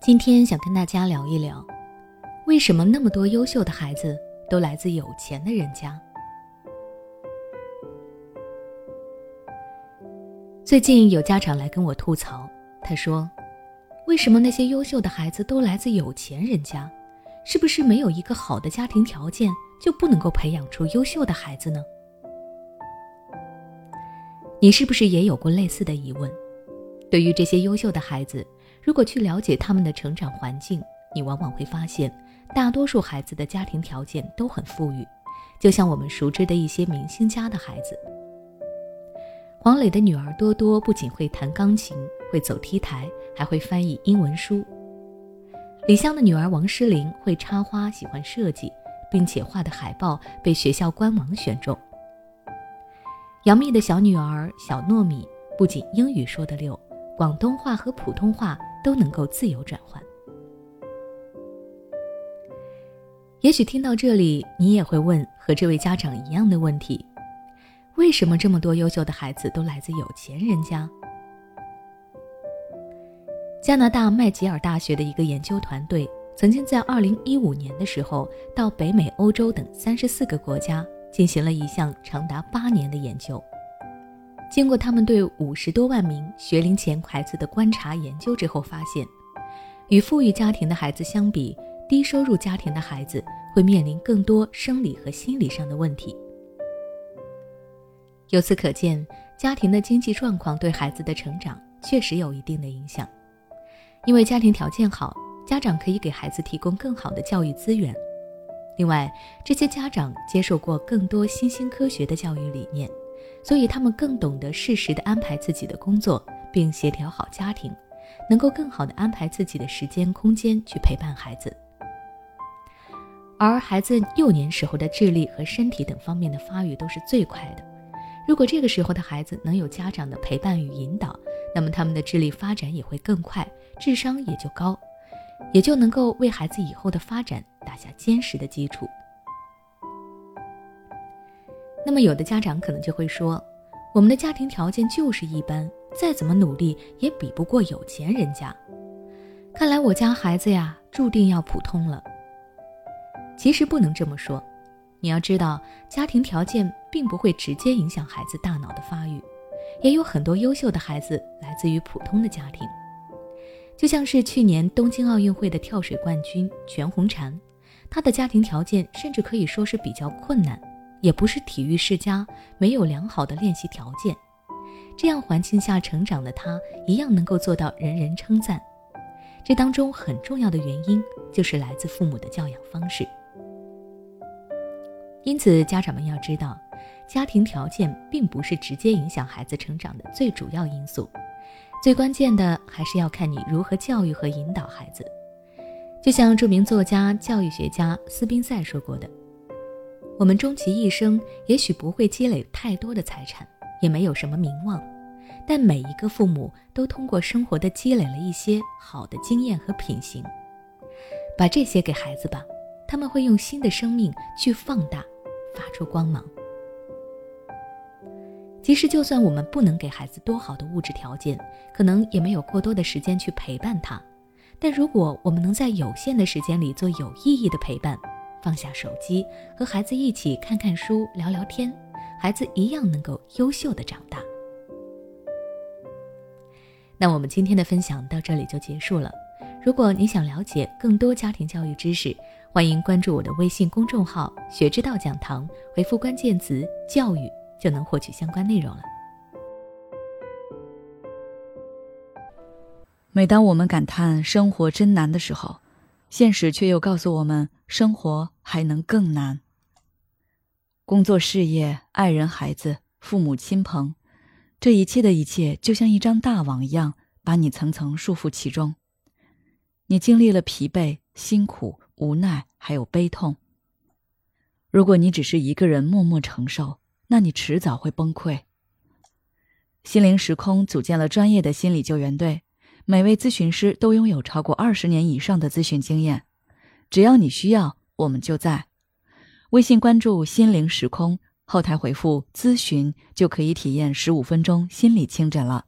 今天想跟大家聊一聊，为什么那么多优秀的孩子都来自有钱的人家？最近有家长来跟我吐槽，他说：“为什么那些优秀的孩子都来自有钱人家？是不是没有一个好的家庭条件就不能够培养出优秀的孩子呢？”你是不是也有过类似的疑问？对于这些优秀的孩子，如果去了解他们的成长环境，你往往会发现，大多数孩子的家庭条件都很富裕，就像我们熟知的一些明星家的孩子。黄磊的女儿多多不仅会弹钢琴，会走 T 台，还会翻译英文书。李湘的女儿王诗龄会插花，喜欢设计，并且画的海报被学校官网选中。杨幂的小女儿小糯米不仅英语说得溜，广东话和普通话都能够自由转换。也许听到这里，你也会问和这位家长一样的问题：为什么这么多优秀的孩子都来自有钱人家？加拿大麦吉尔大学的一个研究团队曾经在2015年的时候，到北美、欧洲等34个国家。进行了一项长达八年的研究。经过他们对五十多万名学龄前孩子的观察研究之后，发现，与富裕家庭的孩子相比，低收入家庭的孩子会面临更多生理和心理上的问题。由此可见，家庭的经济状况对孩子的成长确实有一定的影响。因为家庭条件好，家长可以给孩子提供更好的教育资源。另外，这些家长接受过更多新兴科学的教育理念，所以他们更懂得适时的安排自己的工作，并协调好家庭，能够更好的安排自己的时间、空间去陪伴孩子。而孩子幼年时候的智力和身体等方面的发育都是最快的，如果这个时候的孩子能有家长的陪伴与引导，那么他们的智力发展也会更快，智商也就高。也就能够为孩子以后的发展打下坚实的基础。那么，有的家长可能就会说：“我们的家庭条件就是一般，再怎么努力也比不过有钱人家。看来我家孩子呀，注定要普通了。”其实不能这么说，你要知道，家庭条件并不会直接影响孩子大脑的发育，也有很多优秀的孩子来自于普通的家庭。就像是去年东京奥运会的跳水冠军全红婵，她的家庭条件甚至可以说是比较困难，也不是体育世家，没有良好的练习条件。这样环境下成长的他，一样能够做到人人称赞。这当中很重要的原因，就是来自父母的教养方式。因此，家长们要知道，家庭条件并不是直接影响孩子成长的最主要因素。最关键的还是要看你如何教育和引导孩子。就像著名作家、教育学家斯宾塞说过的：“我们终其一生，也许不会积累太多的财产，也没有什么名望，但每一个父母都通过生活的积累了一些好的经验和品行。把这些给孩子吧，他们会用新的生命去放大，发出光芒。”其实，就算我们不能给孩子多好的物质条件，可能也没有过多的时间去陪伴他。但如果我们能在有限的时间里做有意义的陪伴，放下手机，和孩子一起看看书、聊聊天，孩子一样能够优秀的长大。那我们今天的分享到这里就结束了。如果你想了解更多家庭教育知识，欢迎关注我的微信公众号“学之道讲堂”，回复关键词“教育”。就能获取相关内容了。每当我们感叹生活真难的时候，现实却又告诉我们，生活还能更难。工作、事业、爱人、孩子、父母亲朋，这一切的一切，就像一张大网一样，把你层层束缚其中。你经历了疲惫、辛苦、无奈，还有悲痛。如果你只是一个人默默承受，那你迟早会崩溃。心灵时空组建了专业的心理救援队，每位咨询师都拥有超过二十年以上的咨询经验。只要你需要，我们就在。微信关注“心灵时空”，后台回复“咨询”就可以体验十五分钟心理清诊了。